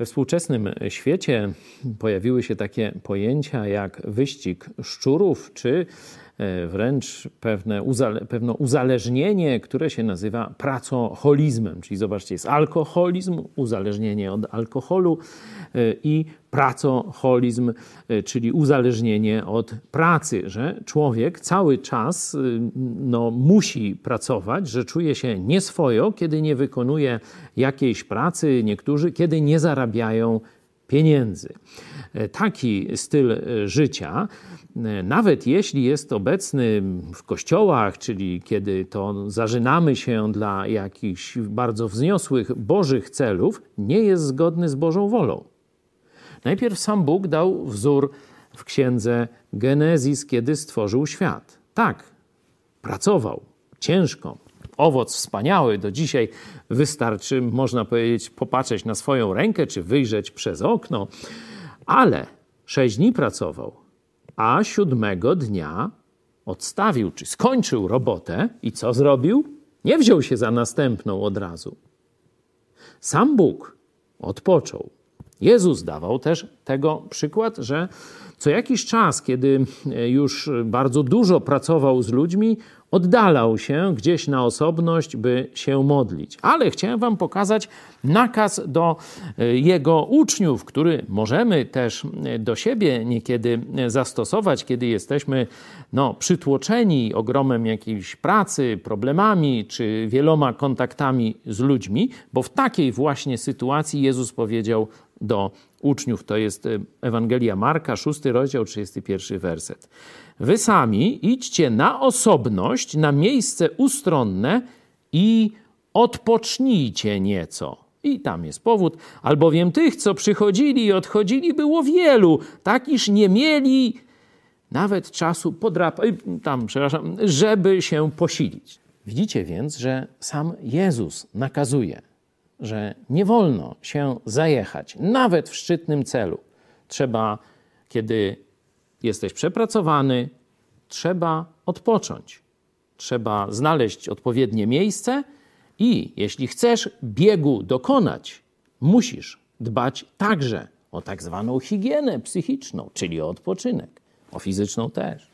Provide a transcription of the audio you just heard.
We współczesnym świecie pojawiły się takie pojęcia jak wyścig szczurów, czy wręcz pewne uzale, pewne uzależnienie, które się nazywa pracoholizmem. Czyli zobaczcie, jest alkoholizm, uzależnienie od alkoholu e, i pracoholizm, e, czyli uzależnienie od pracy, że człowiek cały czas no, musi pracować, że czuje się nieswojo, kiedy nie wykonuje jakiejś pracy, niektórzy, kiedy nie zarabiają pieniędzy. E, taki styl e, życia, nawet jeśli jest obecny w kościołach, czyli kiedy to zażynamy się dla jakichś bardzo wzniosłych bożych celów, nie jest zgodny z Bożą wolą. Najpierw sam Bóg dał wzór w księdze Genezis, kiedy stworzył świat. Tak, pracował ciężko. Owoc wspaniały. Do dzisiaj wystarczy, można powiedzieć, popatrzeć na swoją rękę czy wyjrzeć przez okno. Ale sześć dni pracował, a siódmego dnia odstawił czy skończył robotę i co zrobił? Nie wziął się za następną od razu. Sam Bóg odpoczął. Jezus dawał też tego przykład, że co jakiś czas, kiedy już bardzo dużo pracował z ludźmi, oddalał się gdzieś na osobność, by się modlić. Ale chciałem Wam pokazać nakaz do e, jego uczniów, który możemy też e, do siebie niekiedy zastosować, kiedy jesteśmy no, przytłoczeni ogromem jakiejś pracy, problemami czy wieloma kontaktami z ludźmi, bo w takiej właśnie sytuacji Jezus powiedział do uczniów, to jest e, Ewangelia Marka, szósty rozdział, 31 werset. Wy sami idźcie na osobność, na miejsce ustronne i odpocznijcie nieco. I tam jest powód, albowiem tych, co przychodzili i odchodzili, było wielu, tak iż nie mieli nawet czasu podrapać, tam, przepraszam, żeby się posilić. Widzicie więc, że sam Jezus nakazuje, że nie wolno się zajechać, nawet w szczytnym celu. Trzeba, kiedy jesteś przepracowany, trzeba odpocząć. Trzeba znaleźć odpowiednie miejsce i jeśli chcesz biegu dokonać, musisz dbać także o tak zwaną higienę psychiczną, czyli o odpoczynek, o fizyczną też.